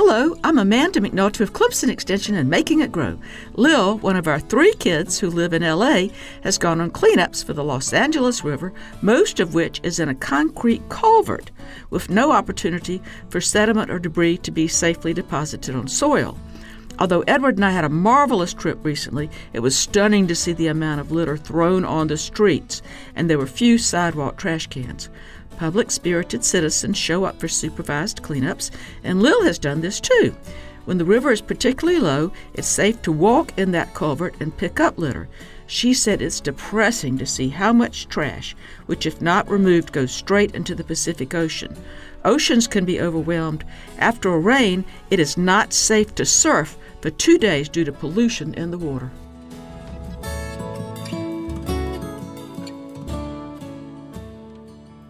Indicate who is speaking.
Speaker 1: Hello, I'm Amanda McNulty with Clemson Extension and Making It Grow. Lil, one of our three kids who live in LA, has gone on cleanups for the Los Angeles River, most of which is in a concrete culvert with no opportunity for sediment or debris to be safely deposited on soil. Although Edward and I had a marvelous trip recently, it was stunning to see the amount of litter thrown on the streets, and there were few sidewalk trash cans. Public spirited citizens show up for supervised cleanups, and Lil has done this too. When the river is particularly low, it's safe to walk in that culvert and pick up litter. She said it's depressing to see how much trash, which if not removed goes straight into the Pacific Ocean. Oceans can be overwhelmed. After a rain, it is not safe to surf for two days due to pollution in the water.